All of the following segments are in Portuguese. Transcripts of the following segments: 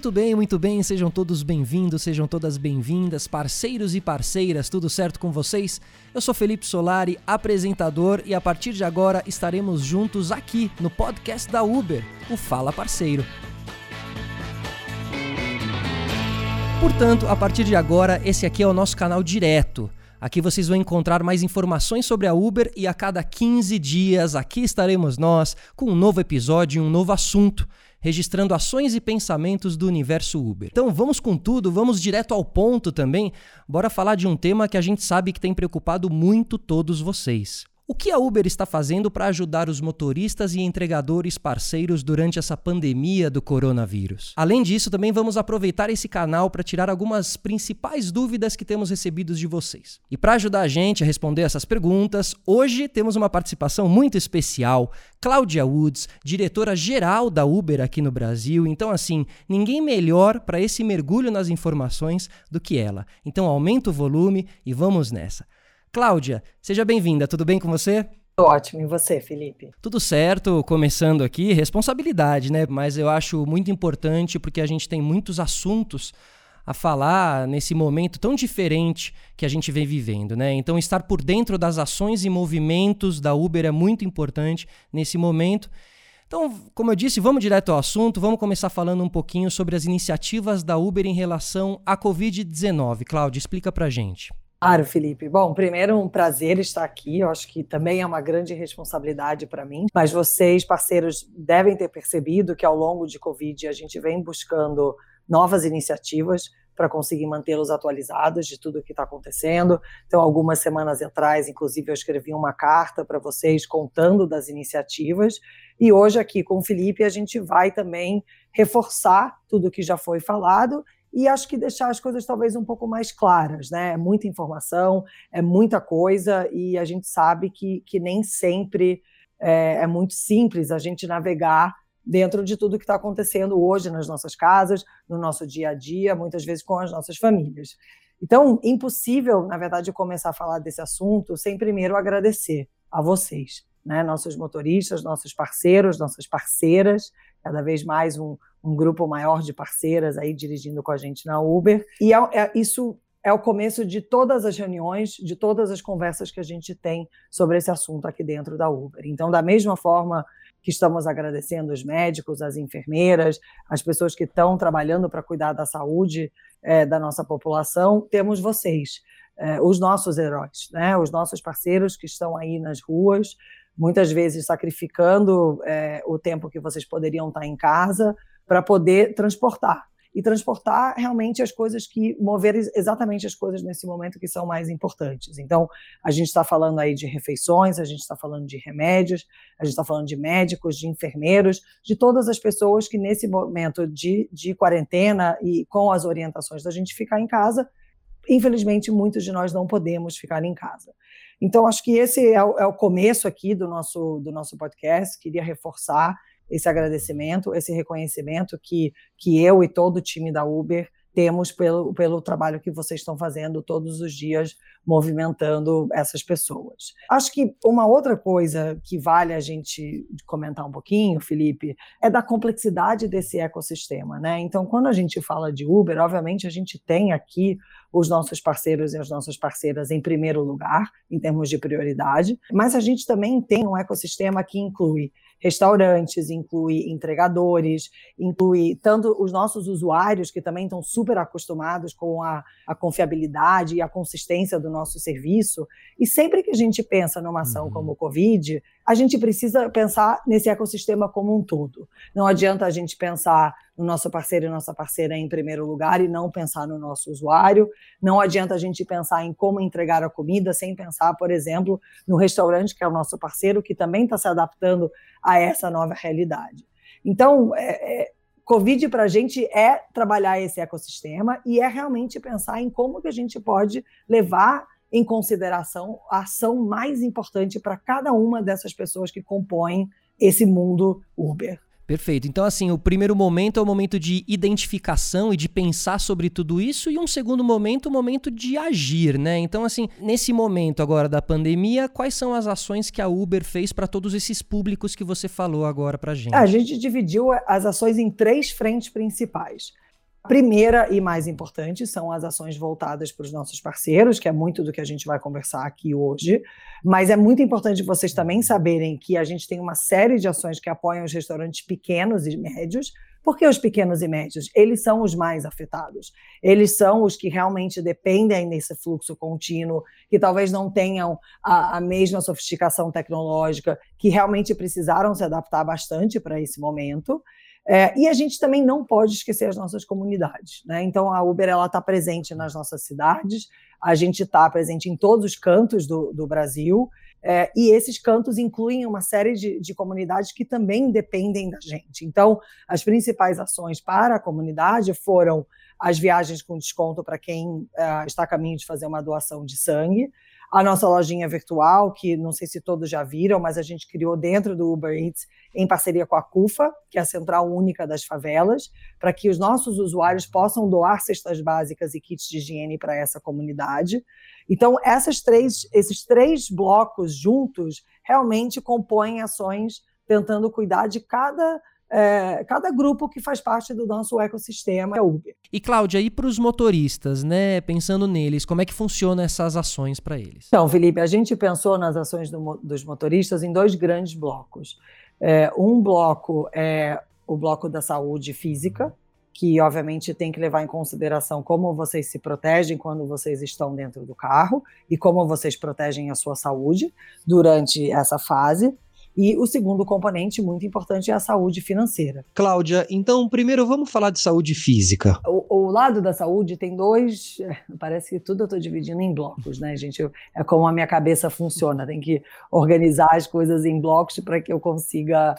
Muito bem, muito bem, sejam todos bem-vindos, sejam todas bem-vindas, parceiros e parceiras, tudo certo com vocês? Eu sou Felipe Solari, apresentador, e a partir de agora estaremos juntos aqui no podcast da Uber, o Fala Parceiro. Portanto, a partir de agora, esse aqui é o nosso canal direto. Aqui vocês vão encontrar mais informações sobre a Uber e a cada 15 dias aqui estaremos nós com um novo episódio e um novo assunto registrando ações e pensamentos do universo Uber. Então vamos com tudo, vamos direto ao ponto também. Bora falar de um tema que a gente sabe que tem preocupado muito todos vocês. O que a Uber está fazendo para ajudar os motoristas e entregadores parceiros durante essa pandemia do coronavírus? Além disso, também vamos aproveitar esse canal para tirar algumas principais dúvidas que temos recebidos de vocês. E para ajudar a gente a responder essas perguntas, hoje temos uma participação muito especial. Cláudia Woods, diretora geral da Uber aqui no Brasil. Então, assim, ninguém melhor para esse mergulho nas informações do que ela. Então, aumenta o volume e vamos nessa. Cláudia, seja bem-vinda, tudo bem com você? Ótimo, e você, Felipe? Tudo certo, começando aqui, responsabilidade, né? Mas eu acho muito importante porque a gente tem muitos assuntos a falar nesse momento tão diferente que a gente vem vivendo, né? Então, estar por dentro das ações e movimentos da Uber é muito importante nesse momento. Então, como eu disse, vamos direto ao assunto, vamos começar falando um pouquinho sobre as iniciativas da Uber em relação à Covid-19. Cláudia, explica pra gente. Claro, Felipe. Bom, primeiro, um prazer estar aqui. Eu acho que também é uma grande responsabilidade para mim. Mas vocês, parceiros, devem ter percebido que ao longo de Covid a gente vem buscando novas iniciativas para conseguir mantê-los atualizados de tudo o que está acontecendo. Então, algumas semanas atrás, inclusive, eu escrevi uma carta para vocês contando das iniciativas. E hoje, aqui com o Felipe, a gente vai também reforçar tudo o que já foi falado e acho que deixar as coisas talvez um pouco mais claras, né? É muita informação, é muita coisa, e a gente sabe que, que nem sempre é, é muito simples a gente navegar dentro de tudo que está acontecendo hoje nas nossas casas, no nosso dia a dia, muitas vezes com as nossas famílias. Então, impossível, na verdade, começar a falar desse assunto sem primeiro agradecer a vocês, né? nossos motoristas, nossos parceiros, nossas parceiras, cada vez mais um, um grupo maior de parceiras aí dirigindo com a gente na Uber. E é, é, isso é o começo de todas as reuniões, de todas as conversas que a gente tem sobre esse assunto aqui dentro da Uber. Então, da mesma forma que estamos agradecendo os médicos, as enfermeiras, as pessoas que estão trabalhando para cuidar da saúde é, da nossa população, temos vocês, é, os nossos heróis, né? os nossos parceiros que estão aí nas ruas, muitas vezes sacrificando é, o tempo que vocês poderiam estar em casa para poder transportar. E transportar realmente as coisas que mover exatamente as coisas nesse momento que são mais importantes. Então, a gente está falando aí de refeições, a gente está falando de remédios, a gente está falando de médicos, de enfermeiros, de todas as pessoas que nesse momento de, de quarentena e com as orientações da gente ficar em casa, infelizmente muitos de nós não podemos ficar em casa. Então, acho que esse é o, é o começo aqui do nosso, do nosso podcast. Queria reforçar esse agradecimento, esse reconhecimento que, que eu e todo o time da Uber temos pelo, pelo trabalho que vocês estão fazendo todos os dias, movimentando essas pessoas. Acho que uma outra coisa que vale a gente comentar um pouquinho, Felipe, é da complexidade desse ecossistema. Né? Então, quando a gente fala de Uber, obviamente a gente tem aqui os nossos parceiros e as nossas parceiras em primeiro lugar, em termos de prioridade, mas a gente também tem um ecossistema que inclui restaurantes, inclui entregadores, inclui tanto os nossos usuários, que também estão super acostumados com a, a confiabilidade e a consistência do nosso serviço. E sempre que a gente pensa numa ação uhum. como o Covid, a gente precisa pensar nesse ecossistema como um todo. Não adianta a gente pensar no nosso parceiro e nossa parceira em primeiro lugar e não pensar no nosso usuário. Não adianta a gente pensar em como entregar a comida sem pensar, por exemplo, no restaurante, que é o nosso parceiro, que também está se adaptando a essa nova realidade. Então, é, é, Covid para a gente é trabalhar esse ecossistema e é realmente pensar em como que a gente pode levar em consideração a ação mais importante para cada uma dessas pessoas que compõem esse mundo Uber. Perfeito. Então, assim, o primeiro momento é o momento de identificação e de pensar sobre tudo isso, e um segundo momento, o momento de agir, né? Então, assim, nesse momento agora da pandemia, quais são as ações que a Uber fez para todos esses públicos que você falou agora para gente? A gente dividiu as ações em três frentes principais. Primeira e mais importante são as ações voltadas para os nossos parceiros, que é muito do que a gente vai conversar aqui hoje. Mas é muito importante vocês também saberem que a gente tem uma série de ações que apoiam os restaurantes pequenos e médios, porque os pequenos e médios, eles são os mais afetados. Eles são os que realmente dependem desse fluxo contínuo, que talvez não tenham a, a mesma sofisticação tecnológica, que realmente precisaram se adaptar bastante para esse momento. É, e a gente também não pode esquecer as nossas comunidades. Né? Então, a Uber está presente nas nossas cidades, a gente está presente em todos os cantos do, do Brasil, é, e esses cantos incluem uma série de, de, comunidades que também dependem da gente. Então, as principais ações para a comunidade foram as viagens com desconto para quem uh, está a caminho de fazer uma doação de sangue, a nossa lojinha virtual, que não sei se todos já viram, mas a gente criou dentro do Uber Eats em parceria com a CUFA, que é a Central Única das Favelas, para que os nossos usuários possam doar cestas básicas e kits de higiene para essa comunidade. Então, essas três, esses três blocos juntos realmente compõem ações tentando cuidar de cada é, cada grupo que faz parte do nosso ecossistema é Uber. E Cláudia, e para os motoristas, né? Pensando neles, como é que funcionam essas ações para eles? Então, Felipe, a gente pensou nas ações do, dos motoristas em dois grandes blocos. É, um bloco é o bloco da saúde física, que obviamente tem que levar em consideração como vocês se protegem quando vocês estão dentro do carro e como vocês protegem a sua saúde durante essa fase. E o segundo componente muito importante é a saúde financeira. Cláudia, então primeiro vamos falar de saúde física. O, o lado da saúde tem dois. Parece que tudo eu estou dividindo em blocos, né, gente? Eu, é como a minha cabeça funciona. Tem que organizar as coisas em blocos para que eu consiga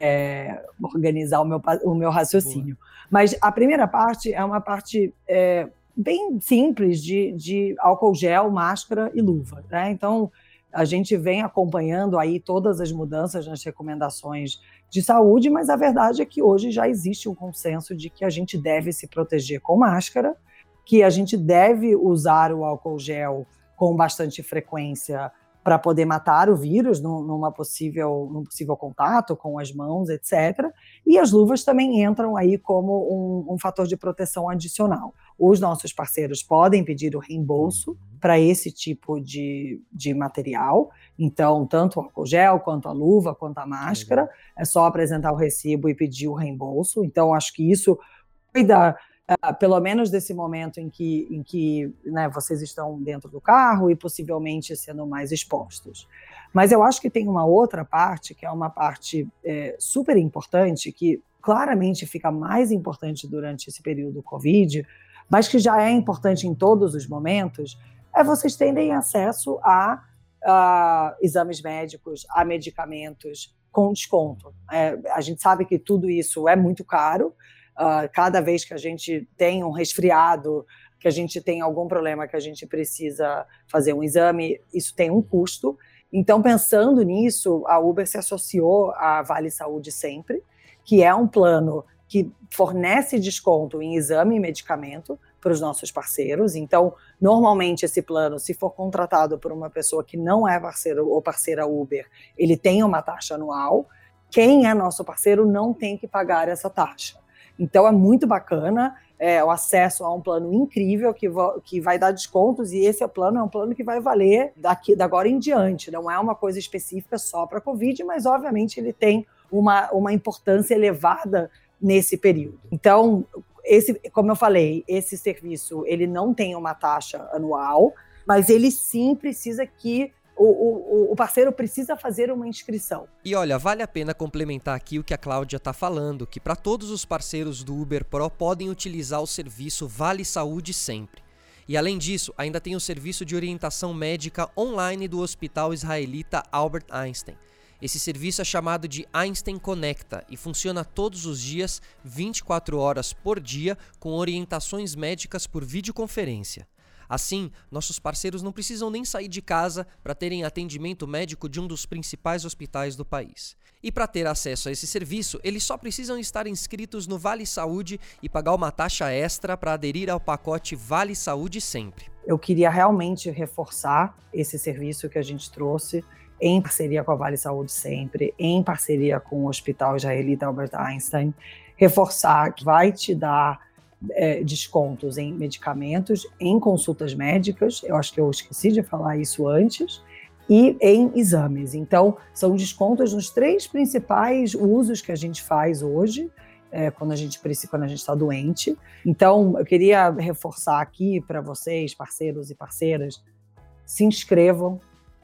é, organizar o meu, o meu raciocínio. Boa. Mas a primeira parte é uma parte é, bem simples de, de álcool gel, máscara e luva. Né? Então, a gente vem acompanhando aí todas as mudanças nas recomendações de saúde, mas a verdade é que hoje já existe um consenso de que a gente deve se proteger com máscara, que a gente deve usar o álcool gel com bastante frequência para poder matar o vírus numa possível, num possível contato com as mãos, etc. E as luvas também entram aí como um, um fator de proteção adicional. Os nossos parceiros podem pedir o reembolso para esse tipo de, de material. Então, tanto o álcool gel, quanto a luva, quanto a máscara, é só apresentar o recibo e pedir o reembolso. Então, acho que isso cuida Uh, pelo menos desse momento em que, em que né, vocês estão dentro do carro e possivelmente sendo mais expostos. Mas eu acho que tem uma outra parte, que é uma parte é, super importante, que claramente fica mais importante durante esse período do Covid, mas que já é importante em todos os momentos, é vocês terem acesso a, a exames médicos, a medicamentos com desconto. É, a gente sabe que tudo isso é muito caro, Uh, cada vez que a gente tem um resfriado, que a gente tem algum problema que a gente precisa fazer um exame, isso tem um custo. Então, pensando nisso, a Uber se associou à Vale Saúde Sempre, que é um plano que fornece desconto em exame e medicamento para os nossos parceiros. Então, normalmente esse plano, se for contratado por uma pessoa que não é parceiro ou parceira Uber, ele tem uma taxa anual. Quem é nosso parceiro não tem que pagar essa taxa. Então é muito bacana é, o acesso a um plano incrível que, que vai dar descontos e esse é plano é um plano que vai valer daqui da agora em diante. Não é uma coisa específica só para a Covid, mas obviamente ele tem uma, uma importância elevada nesse período. Então, esse, como eu falei, esse serviço ele não tem uma taxa anual, mas ele sim precisa que o, o, o, parceiro precisa fazer uma inscrição. E olha, vale a pena complementar aqui o que a Cláudia está falando, que para todos os parceiros do Uber Pro podem utilizar o serviço Vale Saúde sempre. E além disso, ainda tem o serviço de orientação médica online do Hospital Israelita Albert Einstein. Esse serviço é chamado de Einstein Conecta e funciona todos os dias, 24 horas por dia, com orientações médicas por videoconferência. Assim, nossos parceiros não precisam nem sair de casa para terem atendimento médico de um dos principais hospitais do país. E para ter acesso a esse serviço, eles só precisam estar inscritos no Vale Saúde e pagar uma taxa extra para aderir ao pacote Vale Saúde Sempre. Eu queria realmente reforçar esse serviço que a gente trouxe em parceria com a Vale Saúde Sempre, em parceria com o Hospital Israelita Albert Einstein, reforçar que vai te dar é, descontos em medicamentos, em consultas médicas, eu acho que eu esqueci de falar isso antes, e em exames. Então, são descontos nos três principais usos que a gente faz hoje, é, quando a gente quando a gente está doente. Então, eu queria reforçar aqui para vocês, parceiros e parceiras, se inscrevam.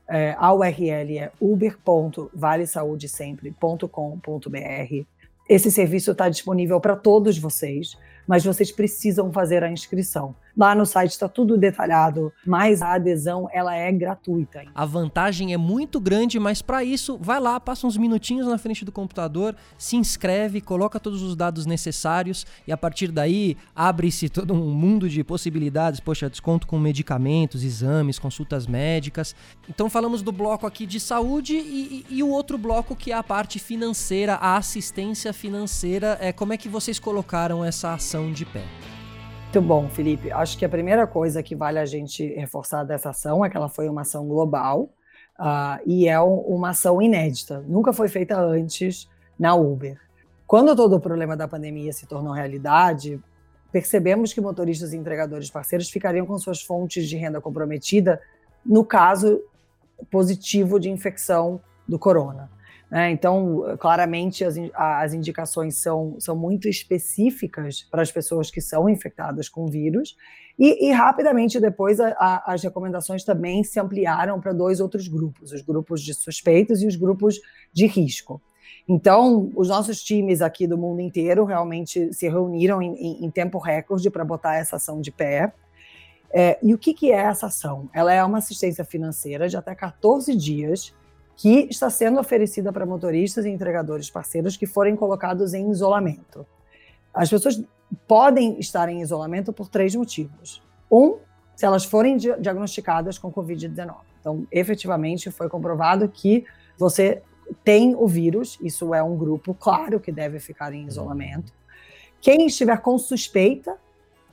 É, a URL é uber.valesaudesempre.com.br. Esse serviço está disponível para todos vocês mas vocês precisam fazer a inscrição. Lá no site está tudo detalhado, mas a adesão ela é gratuita. A vantagem é muito grande, mas para isso, vai lá, passa uns minutinhos na frente do computador, se inscreve, coloca todos os dados necessários e a partir daí abre-se todo um mundo de possibilidades. Poxa, desconto com medicamentos, exames, consultas médicas. Então falamos do bloco aqui de saúde e, e, e o outro bloco que é a parte financeira, a assistência financeira. É como é que vocês colocaram essa ação de pé? Muito bom, Felipe. Acho que a primeira coisa que vale a gente reforçar dessa ação é que ela foi uma ação global uh, e é uma ação inédita. Nunca foi feita antes na Uber. Quando todo o problema da pandemia se tornou realidade, percebemos que motoristas e entregadores parceiros ficariam com suas fontes de renda comprometida no caso positivo de infecção do corona. Né? Então, claramente, as, as indicações são, são muito específicas para as pessoas que são infectadas com vírus, e, e rapidamente depois a, a, as recomendações também se ampliaram para dois outros grupos, os grupos de suspeitos e os grupos de risco. Então, os nossos times aqui do mundo inteiro realmente se reuniram em, em, em tempo recorde para botar essa ação de pé. É, e o que, que é essa ação? Ela é uma assistência financeira de até 14 dias que está sendo oferecida para motoristas e entregadores parceiros que forem colocados em isolamento. As pessoas podem estar em isolamento por três motivos. Um, se elas forem diagnosticadas com Covid-19. Então, efetivamente, foi comprovado que você tem o vírus, isso é um grupo, claro, que deve ficar em isolamento. Quem estiver com suspeita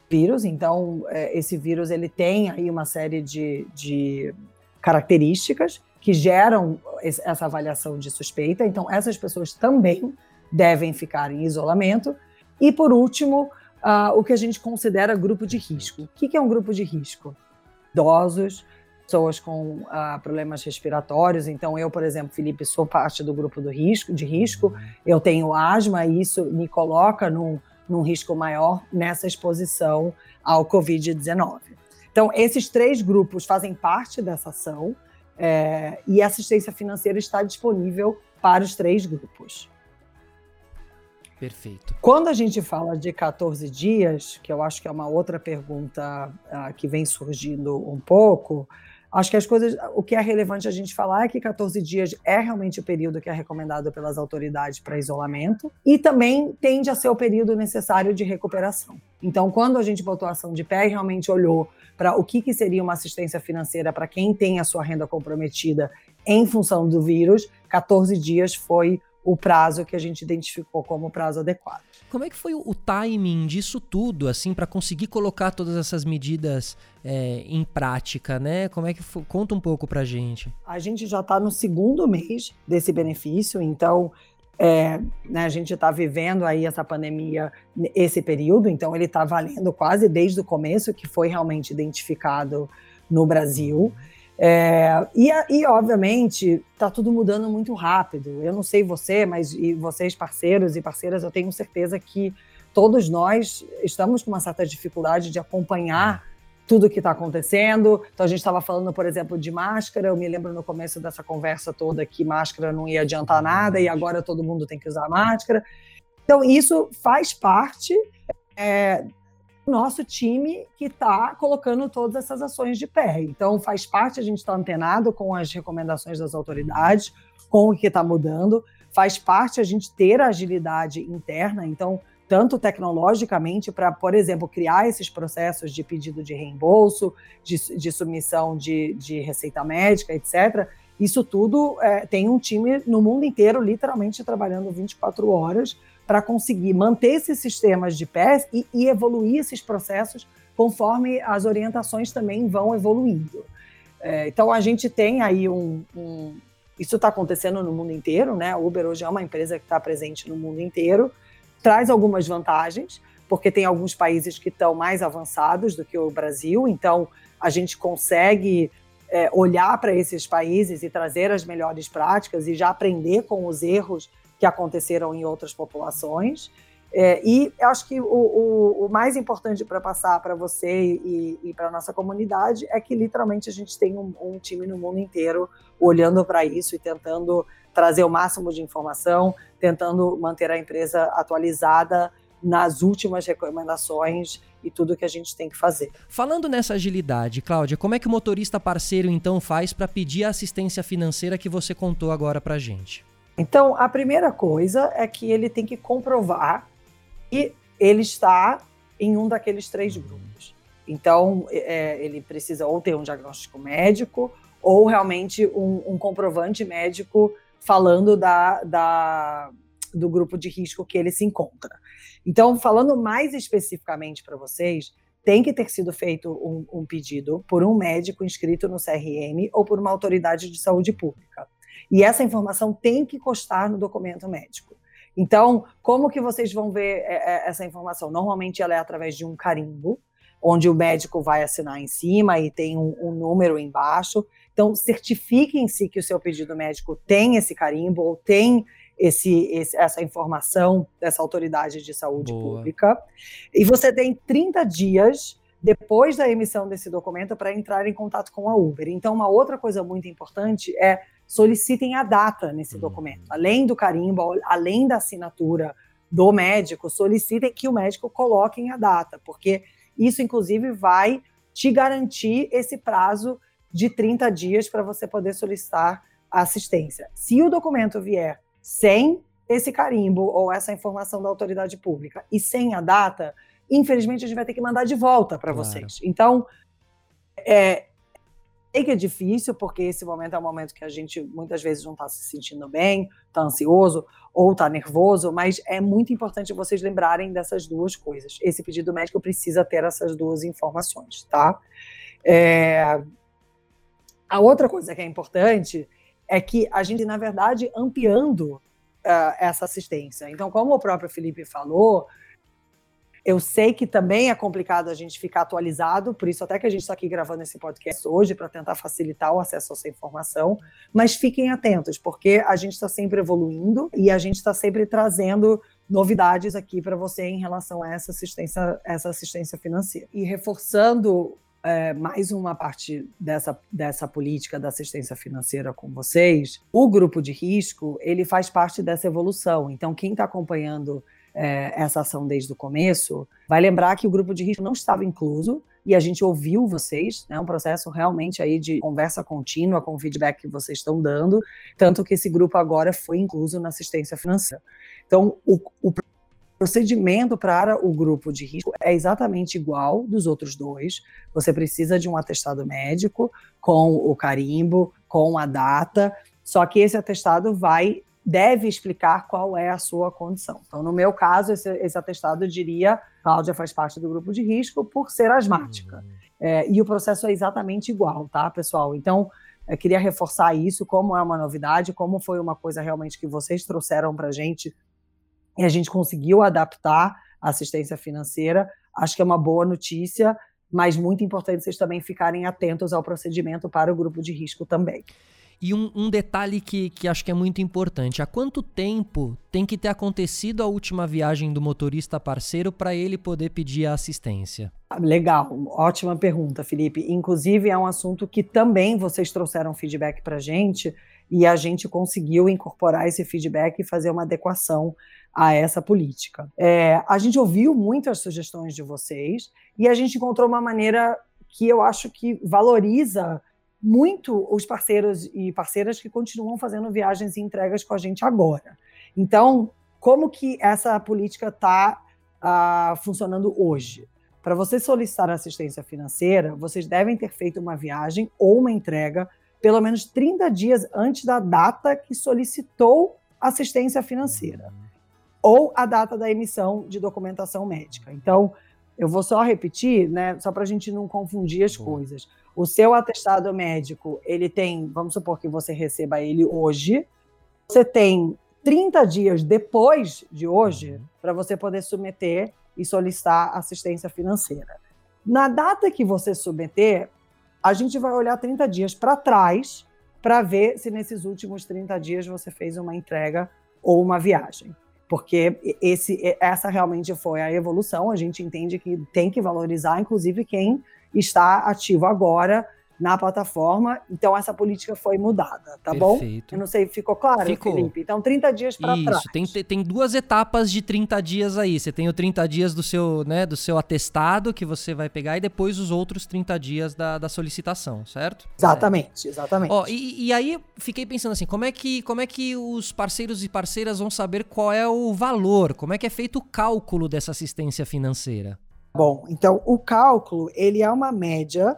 vírus, então é, esse vírus ele tem aí uma série de, de características que geram essa avaliação de suspeita. Então, essas pessoas também devem ficar em isolamento. E, por último, uh, o que a gente considera grupo de risco. O que é um grupo de risco? Idosos, pessoas com uh, problemas respiratórios. Então, eu, por exemplo, Felipe, sou parte do grupo do risco, de risco. Eu tenho asma e isso me coloca num, num risco maior nessa exposição ao Covid-19. Então, esses três grupos fazem parte dessa ação. É, e assistência financeira está disponível para os três grupos. Perfeito. Quando a gente fala de 14 dias, que eu acho que é uma outra pergunta uh, que vem surgindo um pouco, Acho que as coisas, o que é relevante a gente falar é que 14 dias é realmente o período que é recomendado pelas autoridades para isolamento e também tende a ser o período necessário de recuperação. Então, quando a gente botou a ação de pé e realmente olhou para o que, que seria uma assistência financeira para quem tem a sua renda comprometida em função do vírus, 14 dias foi o prazo que a gente identificou como prazo adequado. Como é que foi o timing disso tudo, assim, para conseguir colocar todas essas medidas é, em prática, né? Como é que foi? conta um pouco para gente? A gente já está no segundo mês desse benefício, então é, né, a gente está vivendo aí essa pandemia esse período, então ele está valendo quase desde o começo que foi realmente identificado no Brasil. É, e, e, obviamente, está tudo mudando muito rápido. Eu não sei você, mas e vocês, parceiros e parceiras, eu tenho certeza que todos nós estamos com uma certa dificuldade de acompanhar tudo o que está acontecendo. Então, a gente estava falando, por exemplo, de máscara. Eu me lembro no começo dessa conversa toda que máscara não ia adiantar nada e agora todo mundo tem que usar máscara. Então, isso faz parte é, nosso time que está colocando todas essas ações de pé. Então, faz parte a gente estar tá antenado com as recomendações das autoridades, com o que está mudando, faz parte a gente ter a agilidade interna, então, tanto tecnologicamente, para, por exemplo, criar esses processos de pedido de reembolso, de, de submissão de, de receita médica, etc. Isso tudo é, tem um time no mundo inteiro, literalmente, trabalhando 24 horas para conseguir manter esses sistemas de pé e, e, evoluir esses processos conforme as orientações também vão evoluindo. É, então a gente tem aí um, um isso está acontecendo no mundo inteiro, né? A Uber hoje é uma empresa que está presente no mundo inteiro, traz algumas vantagens. porque tem alguns países que estão mais avançados do que o Brasil, então a gente consegue é, olhar para esses países e trazer as melhores práticas e já aprender com os erros que aconteceram em outras populações. É, e acho que o, o, o mais importante para passar para você e, e para nossa comunidade é que literalmente a gente tem um, um time no mundo inteiro olhando para isso e tentando trazer o máximo de informação, tentando manter a empresa atualizada nas últimas recomendações e tudo que a gente tem que fazer. Falando nessa agilidade, Cláudia, como é que o motorista parceiro então faz para pedir a assistência financeira que você contou agora para gente? Então, a primeira coisa é que ele tem que comprovar que ele está em um daqueles três grupos. Então, é, ele precisa ou ter um diagnóstico médico ou realmente um, um comprovante médico falando da, da, do grupo de risco que ele se encontra. Então, falando mais especificamente para vocês, tem que ter sido feito um, um, pedido por um médico inscrito no CRM ou por uma autoridade de saúde pública. E essa informação tem que constar no documento médico. Então, como que vocês vão ver é, é, essa informação? Normalmente ela é através de um carimbo, onde o médico vai assinar em cima e tem um, um número embaixo. Então, certifiquem-se que o seu pedido médico tem esse carimbo ou tem esse, esse, essa informação dessa autoridade de saúde Boa. pública. E você tem 30 dias depois da emissão desse documento para entrar em contato com a Uber. Então, uma outra coisa muito importante é solicitem a data nesse uhum. documento. Além do carimbo, além da assinatura do médico, solicitem que o médico coloque a data, porque isso, inclusive, vai te garantir esse prazo de 30 dias para você poder solicitar a assistência. Se o documento vier sem esse carimbo ou essa informação da autoridade pública e sem a data, infelizmente a gente vai ter que mandar de volta para claro. vocês. Então, é, sei que é difícil, porque esse momento é um momento que a gente muitas vezes não está se sentindo bem, está ansioso ou está nervoso, mas é muito importante vocês lembrarem dessas duas coisas. Esse pedido médico precisa ter essas duas informações, tá? É... A outra coisa que é importante é que a gente, na verdade, ampliando uh, essa assistência. Então, como o próprio Felipe falou, eu sei que também é complicado a gente ficar atualizado, por isso até que a gente está aqui gravando esse podcast hoje para tentar facilitar o acesso a essa informação. Mas fiquem atentos, porque a gente está sempre evoluindo e a gente está sempre trazendo novidades aqui para você em relação a essa assistência, essa assistência financeira. E reforçando é, mais uma parte dessa, dessa política da assistência financeira com vocês, o grupo de risco ele faz parte dessa evolução. Então, quem está acompanhando é, essa ação desde o começo, vai lembrar que o grupo de risco não estava incluso e a gente ouviu vocês, é né, um processo realmente aí de conversa contínua com o feedback que vocês estão dando, tanto que esse grupo agora foi incluso na assistência financeira. Então, o, o procedimento para o grupo de risco é exatamente igual dos outros dois. Você precisa de um atestado médico com o carimbo, com a data, só que esse atestado vai deve explicar qual é a sua condição. Então, no meu caso, esse, esse atestado diria Cláudia faz parte do grupo de risco por ser asmática. Uhum. É, e o processo é exatamente igual, tá, pessoal? Então, eu queria reforçar isso, como é uma novidade, como foi uma coisa realmente que vocês trouxeram para a gente e a gente conseguiu adaptar a assistência financeira. Acho que é uma boa notícia, mas muito importante vocês também ficarem atentos ao procedimento para o grupo de risco também. E um, um, detalhe que, que acho que é muito importante: há quanto tempo tem que ter acontecido a última viagem do motorista parceiro para ele poder pedir a assistência? Legal, ótima pergunta, Felipe. Inclusive, é um assunto que também vocês trouxeram feedback para a gente e a gente conseguiu incorporar esse feedback e fazer uma adequação a essa política. É, a gente ouviu muitas sugestões de vocês e a gente encontrou uma maneira que eu acho que valoriza muito os parceiros e parceiras que continuam fazendo viagens e entregas com a gente agora. Então, como que essa política está uh, ah, funcionando hoje? Para você solicitar assistência financeira, vocês devem ter feito uma viagem ou uma entrega pelo menos 30 dias antes da data que solicitou assistência financeira ou a data da emissão de documentação médica. Então, eu vou só repetir, né, só para a gente não confundir as coisas. O seu atestado médico, ele tem, vamos supor que você receba ele hoje, você tem 30 dias depois de hoje uhum. para você poder submeter e solicitar assistência financeira. Na data que você submeter, a gente vai olhar 30 dias para trás para ver se nesses últimos 30 dias você fez uma entrega ou uma viagem. Porque esse, essa realmente foi a evolução. A gente entende que tem que valorizar, inclusive, quem está ativo agora na plataforma. Então, essa política foi mudada, tá Perfeito. bom? Eu não sei, ficou claro, ficou. Felipe? Então, 30 dias para trás. Isso, tem, tem duas etapas de 30 dias aí. Você tem o 30 dias do seu, né, do seu atestado que você vai pegar e depois os outros 30 dias da, da solicitação, certo? Exatamente, é. exatamente. Ó, e, e aí, fiquei pensando assim, como é, que, como é que os parceiros e parceiras vão saber qual é o valor? Como é que é feito o cálculo dessa assistência financeira? Bom, então, o cálculo, ele é uma média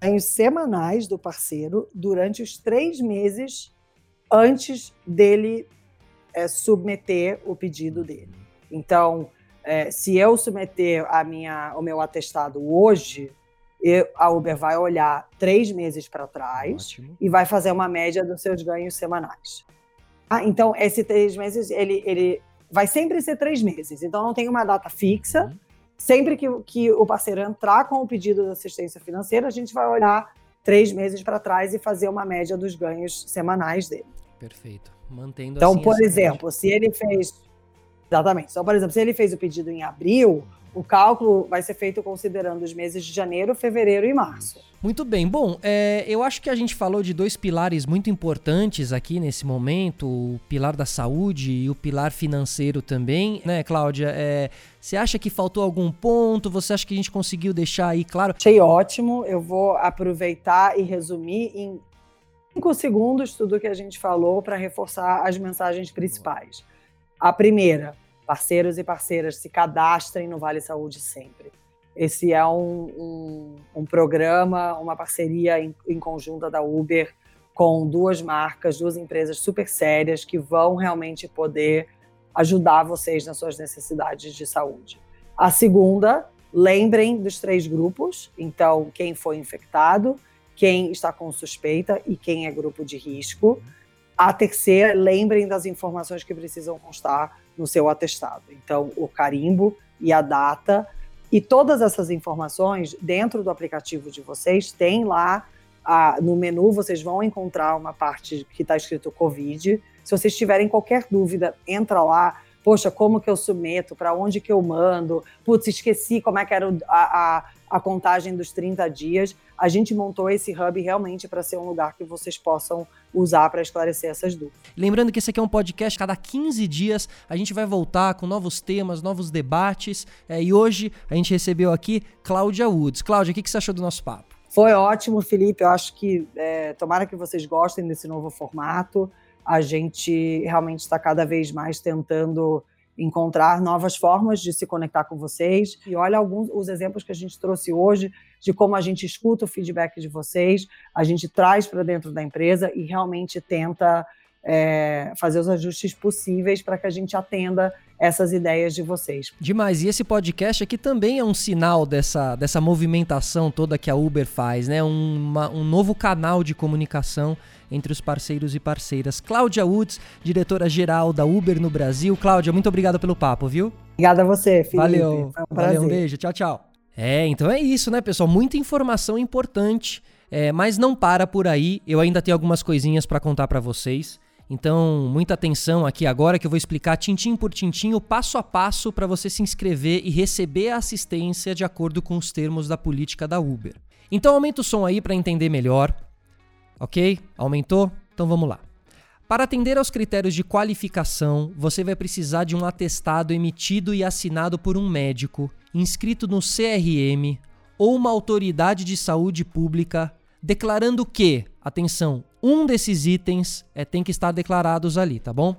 ganhos semanais do parceiro durante os três meses antes dele é, submeter o pedido dele. Então, é, se eu submeter a minha, o meu atestado hoje, eu, a Uber vai olhar três meses para trás Ótimo. e vai fazer uma média dos seus ganhos semanais. Ah, então, esse três meses, ele, ele vai sempre ser três meses. Então, não tem uma data fixa. Uhum Sempre que, que o parceiro entrar com o pedido de assistência financeira, a gente vai olhar três meses para trás e fazer uma média dos ganhos semanais dele. Perfeito. Mantendo Então, assim por exemplo, média. se ele fez. Exatamente. Então, por exemplo, se ele fez o pedido em abril, o cálculo vai ser feito considerando os meses de janeiro, fevereiro e março. Muito bem. Bom, é, eu acho que a gente falou de dois pilares muito importantes aqui nesse momento: o pilar da saúde e o pilar financeiro também, né, Cláudia? É, você acha que faltou algum ponto? Você acha que a gente conseguiu deixar aí claro? Achei ótimo. Eu vou aproveitar e resumir em cinco segundos tudo que a gente falou para reforçar as mensagens principais. A primeira parceiros e parceiras se cadastrem no Vale Saúde sempre. Esse é um, um, um programa, uma parceria em, em conjunta da Uber com duas marcas, duas empresas super sérias que vão realmente poder ajudar vocês nas suas necessidades de saúde. A segunda, lembrem dos três grupos. Então, quem foi infectado, quem está com suspeita e quem é grupo de risco. A terceira, lembrem das informações que precisam constar no seu atestado. Então, o carimbo e a data. E todas essas informações, dentro do aplicativo de vocês, tem lá no menu, vocês vão encontrar uma parte que está escrito Covid. Se vocês tiverem qualquer dúvida, entra lá. Poxa, como que eu submeto? Para onde que eu mando? Putz, esqueci como é que era a, a, a contagem dos 30 dias a gente montou esse hub realmente para ser um lugar que vocês possam usar para esclarecer essas dúvidas. Lembrando que esse aqui é um podcast, cada 15 dias a gente vai voltar com novos temas, novos debates. É, e hoje a gente recebeu aqui Cláudia Woods. Cláudia, o que, que você achou do nosso papo? Foi ótimo, Felipe. Eu acho que é, tomara que vocês gostem desse novo formato. A gente realmente está cada vez mais tentando encontrar novas formas de se conectar com vocês. E olha alguns os exemplos que a gente trouxe hoje de como a gente escuta o feedback de vocês, a gente traz para dentro da empresa e realmente tenta é, fazer os ajustes possíveis para que a gente atenda essas ideias de vocês. Demais. E esse podcast aqui também é um sinal dessa, dessa movimentação toda que a Uber faz, né? Uma, um novo canal de comunicação entre os parceiros e parceiras. Cláudia Woods, diretora-geral da Uber no Brasil. Cláudia, muito obrigado pelo papo, viu? Obrigada a você, Felipe. Valeu. Um Valeu, um beijo. Tchau, tchau. É, então é isso, né, pessoal? Muita informação importante, é, mas não para por aí. Eu ainda tenho algumas coisinhas para contar para vocês. Então, muita atenção aqui agora que eu vou explicar tintim por tintim o passo a passo para você se inscrever e receber a assistência de acordo com os termos da política da Uber. Então, aumenta o som aí para entender melhor. Ok? Aumentou? Então vamos lá. Para atender aos critérios de qualificação, você vai precisar de um atestado emitido e assinado por um médico, inscrito no CRM ou uma autoridade de saúde pública, declarando que, atenção, um desses itens é, tem que estar declarados ali, tá bom?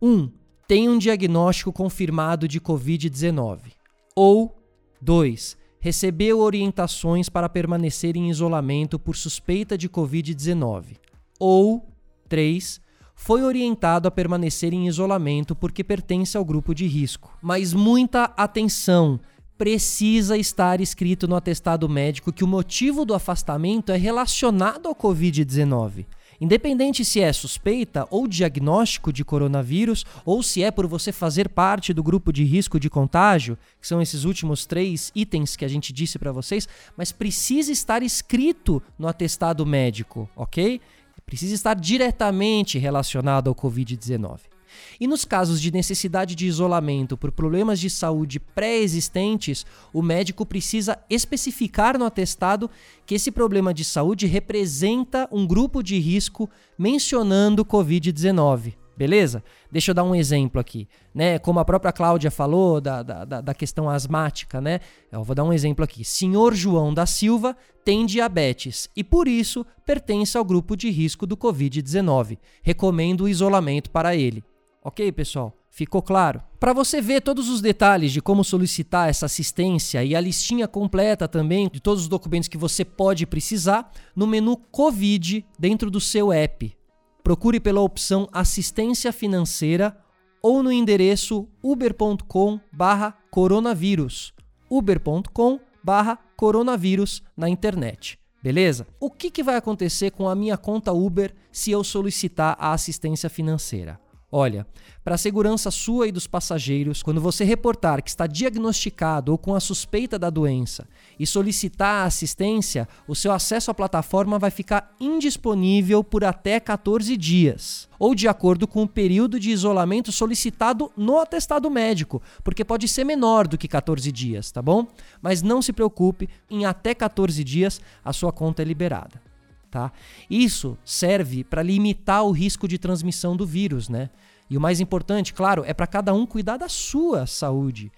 1. Um, tem um diagnóstico confirmado de Covid-19. Ou 2. Recebeu orientações para permanecer em isolamento por suspeita de Covid-19. Ou 3. Foi orientado a permanecer em isolamento porque pertence ao grupo de risco. Mas muita atenção! precisa estar escrito no atestado médico que o motivo do afastamento é relacionado ao Covid-19. Independente se é suspeita ou diagnóstico de coronavírus, ou se é por você fazer parte do grupo de risco de contágio, que são esses últimos três itens que a gente disse para vocês, mas precisa estar escrito no atestado médico, ok? Precisa estar diretamente relacionado ao Covid-19. E nos casos de necessidade de isolamento por problemas de saúde pré-existentes, o médico precisa especificar no atestado que esse problema de saúde representa um grupo de risco mencionando Covid-19. Beleza? Deixa eu dar um exemplo aqui, né? Como a própria Cláudia falou da, da, da questão asmática, né? Eu vou dar um exemplo aqui. Senhor João da Silva tem diabetes e por isso pertence ao grupo de risco do Covid-19. Recomendo o isolamento para ele. Ok, pessoal? Ficou claro? Para você ver todos os detalhes de como solicitar essa assistência e a listinha completa também de todos os documentos que você pode precisar, no menu Covid dentro do seu app. Procure pela opção Assistência Financeira ou no endereço uber.com/coronavírus. uber.com/coronavírus na internet. Beleza? O que, que vai acontecer com a minha conta Uber se eu solicitar a assistência financeira? Olha, para a segurança sua e dos passageiros, quando você reportar que está diagnosticado ou com a suspeita da doença e solicitar a assistência, o seu acesso à plataforma vai ficar indisponível por até 14 dias, ou de acordo com o período de isolamento solicitado no atestado médico, porque pode ser menor do que 14 dias, tá bom? Mas não se preocupe, em até 14 dias a sua conta é liberada. Tá? Isso serve para limitar o risco de transmissão do vírus, né? E o mais importante, claro, é para cada um cuidar da sua saúde.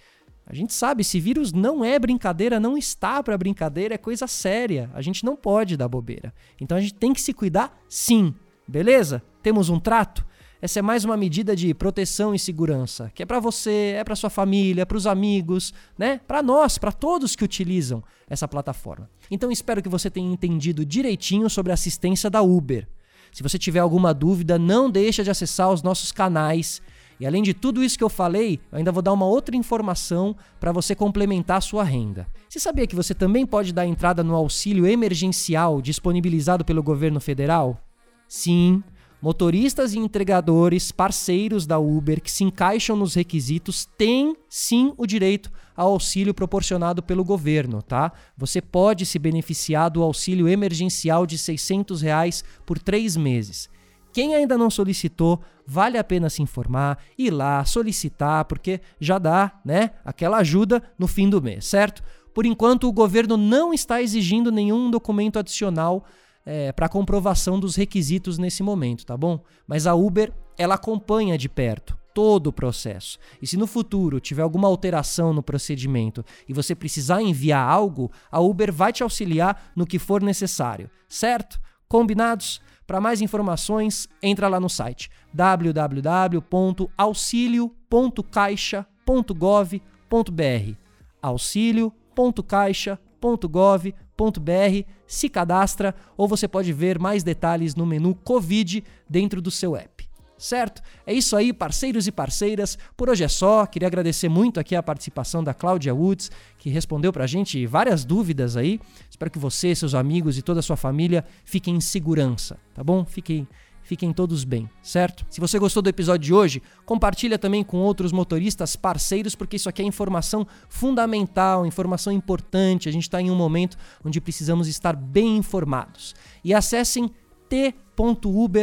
A gente sabe, esse vírus não é brincadeira, não está para brincadeira, é coisa séria. A gente não pode dar bobeira. Então a gente tem que se cuidar sim. Beleza? Temos um trato? Essa é mais uma medida de proteção e segurança, que é para você, é para sua família, para os amigos, né? Para nós, para todos que utilizam essa plataforma. Então espero que você tenha entendido direitinho sobre a assistência da Uber. Se você tiver alguma dúvida, não deixa de acessar os nossos canais. E além de tudo isso que eu falei, eu ainda vou dar uma outra informação para você complementar a sua renda. Você sabia que você também pode dar entrada no auxílio emergencial disponibilizado pelo governo federal? Sim, Motoristas e entregadores, parceiros da Uber que se encaixam nos requisitos, têm sim o direito ao auxílio proporcionado pelo governo, tá? Você pode se beneficiar do auxílio emergencial de 600 reais por três meses. Quem ainda não solicitou, vale a pena se informar, ir lá, solicitar, porque já dá, né, aquela ajuda no fim do mês, certo? Por enquanto, o governo não está exigindo nenhum documento adicional é, para comprovação dos requisitos nesse momento, tá bom? Mas a Uber ela acompanha de perto todo o processo. E se no futuro tiver alguma alteração no procedimento e você precisar enviar algo, a Uber vai te auxiliar no que for necessário, certo? Combinados? Para mais informações, entra lá no site www.auxilio.caixa.gov.br. auxilio.caixa.gov.br covid.br, se cadastra ou você pode ver mais detalhes no menu Covid dentro do seu app. Certo? É isso aí, parceiros e parceiras. Por hoje é só. Queria agradecer muito aqui a participação da Cláudia Woods, que respondeu pra gente várias dúvidas aí. Espero que você, seus amigos e toda a sua família fiquem em segurança, tá bom? Fiquem Fiquem todos bem, certo? Se você gostou do episódio de hoje, compartilha também com outros motoristas parceiros, porque isso aqui é informação fundamental, informação importante. A gente está em um momento onde precisamos estar bem informados. E acessem t.uber.com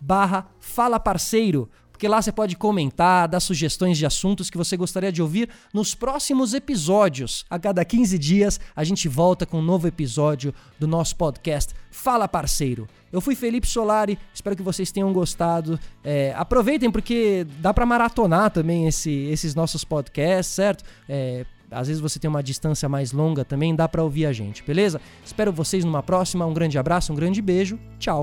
barra fala parceiro porque lá você pode comentar, dar sugestões de assuntos que você gostaria de ouvir nos próximos episódios. A cada 15 dias a gente volta com um novo episódio do nosso podcast Fala Parceiro. Eu fui Felipe Solari, espero que vocês tenham gostado. É, aproveitem porque dá para maratonar também esse, esses nossos podcasts, certo? É, às vezes você tem uma distância mais longa também, dá para ouvir a gente, beleza? Espero vocês numa próxima. Um grande abraço, um grande beijo. Tchau.